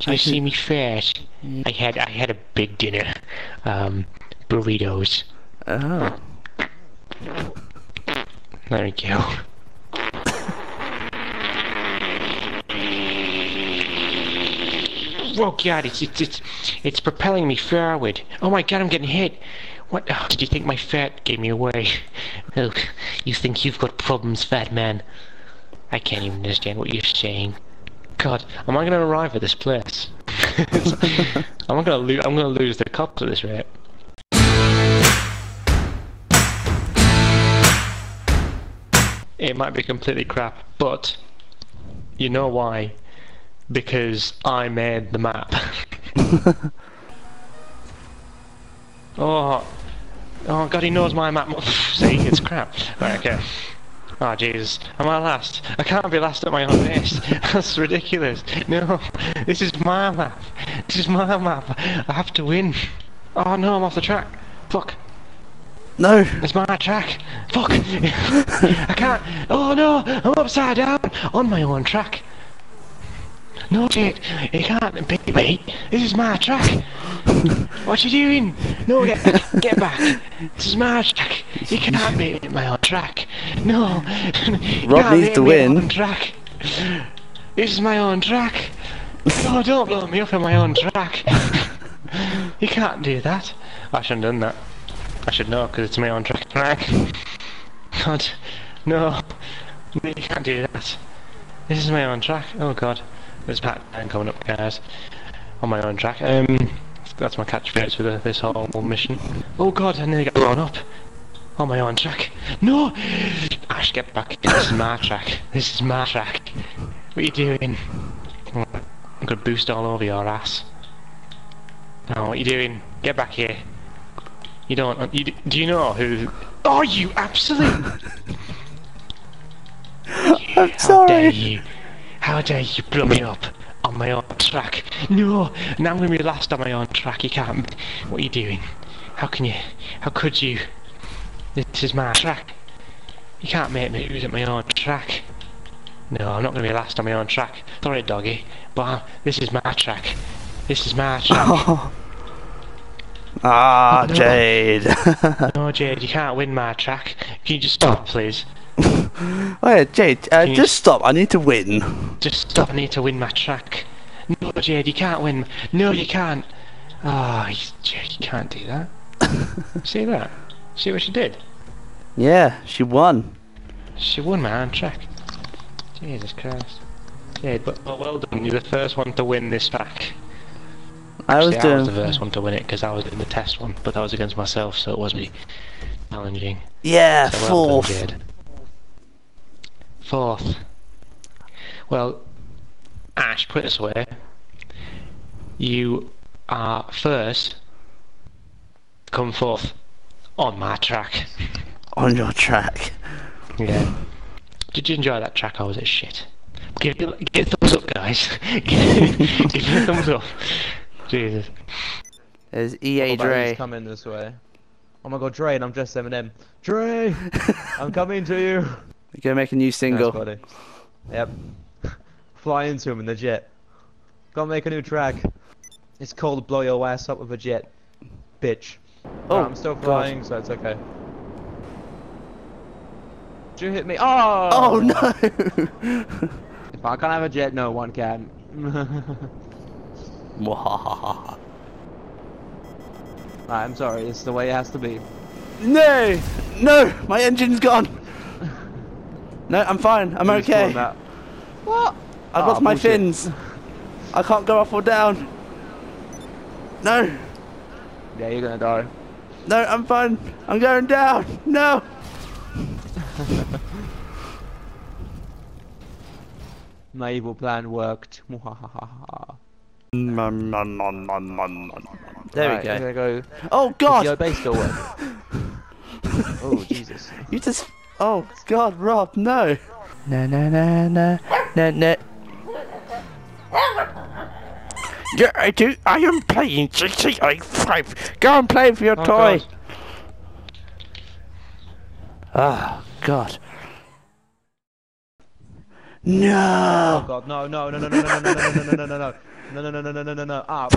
You see me face? I had I had a big dinner. Um, burritos. Oh. There we go. Oh god, it's it's it's it's propelling me forward. Oh my god, I'm getting hit. What? Oh, did you think my fat gave me away? Oh, you think you've got problems, fat man? I can't even understand what you're saying. God, am I going to arrive at this place? I'm gonna lose. I'm gonna lose the cops at this rate. It might be completely crap, but you know why? Because I made the map. oh, oh God, he knows my map. See, it's crap. Right, okay. Oh Jesus, am I last? I can't be last at my own race. That's ridiculous. No, this is my map. This is my map. I have to win. Oh no, I'm off the track. Fuck. No. It's my track. Fuck. I can't. Oh no, I'm upside down on my own track. No, Jake, you can't beat me. This is my track. what you doing? No, get get back. This is my track. You can't beat me my own track. No. Rob needs to my win. own Track. This is my own track. No, don't blow me up on my own track. you can't do that. I shouldn't have done that. I should know because it's my own track. God, no. No, You can't do that. This is my own track. Oh god. There's Pac-Man coming up, guys. On my own track. Um, that's my catchphrase for the, this whole mission. Oh god, I nearly got blown up. On my own track. No! Ash, get back. This is my track. This is my track. What are you doing? I'm gonna boost all over your ass. No, what are you doing? Get back here. You don't. You, do you know who? Oh, you absolute! I'm How dare sorry. you? How dare you blow me up on my own track? No, now I'm gonna be last on my own track. You can't. What are you doing? How can you? How could you? This is my track. You can't make me lose at my own track. No, I'm not gonna be last on my own track. Sorry, doggy, but uh, this is my track. This is my track. Oh. Ah, No. Jade. no, Jade, you can't win my track. Can you just stop, please? Oh yeah, Jade, uh, just stop. I need to win. Just stop, I need to win my track. No, Jade, you can't win. No, you can't. Ah, you Jade, you can't do that. See that? See what she did? Yeah, she won. She won my own track. Jesus Christ. Jade, but, but well done. You're the first one to win this track. I was Actually, I was the first one to win it because I was in the test one, but that was against myself, so it was really challenging. Yeah, So well done, fourth. Jade. Fourth. Well, Ash, put it this way. You are first. Come forth on my track. On your track. Yeah. Did you enjoy that track or was it shit? Give it, give it a thumbs up, guys. give, give it a thumbs up. Jesus. There's EA Oh, Dre. he's coming this way. Oh my god, Dre, and I'm just Eminem. Dre! I'm coming to you! Gonna make a new Nice, single. buddy. Yep. Fly into him in the jet. Gotta make a new track. It's called Blow Your Ass Up with a Jet. Bitch. Oh, Oh, I'm still God. flying, so it's okay. Did you hit me? Oh! Oh no! If I can't have a jet, no one can. Mwahaha. I'm sorry, it's the way it has to be. no! No! My engine's gone! No, I'm fine. I'm You okay. What? I've Ah, lost my bullshit. fins. I can't go up or down. No! Yeah, you're gonna die. No, I'm fine. I'm going down. No! My evil plan worked. There we go. Go. Oh Does your base still work? oh Jesus! You just. Oh god, Rob, no! No, no, no, no, no, no. Yeah, I do. I am playing GTA 5. Go and play with your Oh, toy. God. Oh god. No. Oh No! God! No! No! No! No! No! No! No! No! No! No! No! No! No! No, no, no, no, no, no, no, no. Ah,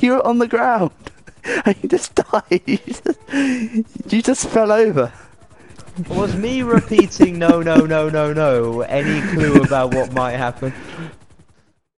You were on the ground. And you just died. You just, you just fell over. was me repeating no, no, no, no, no any clue about what might happen?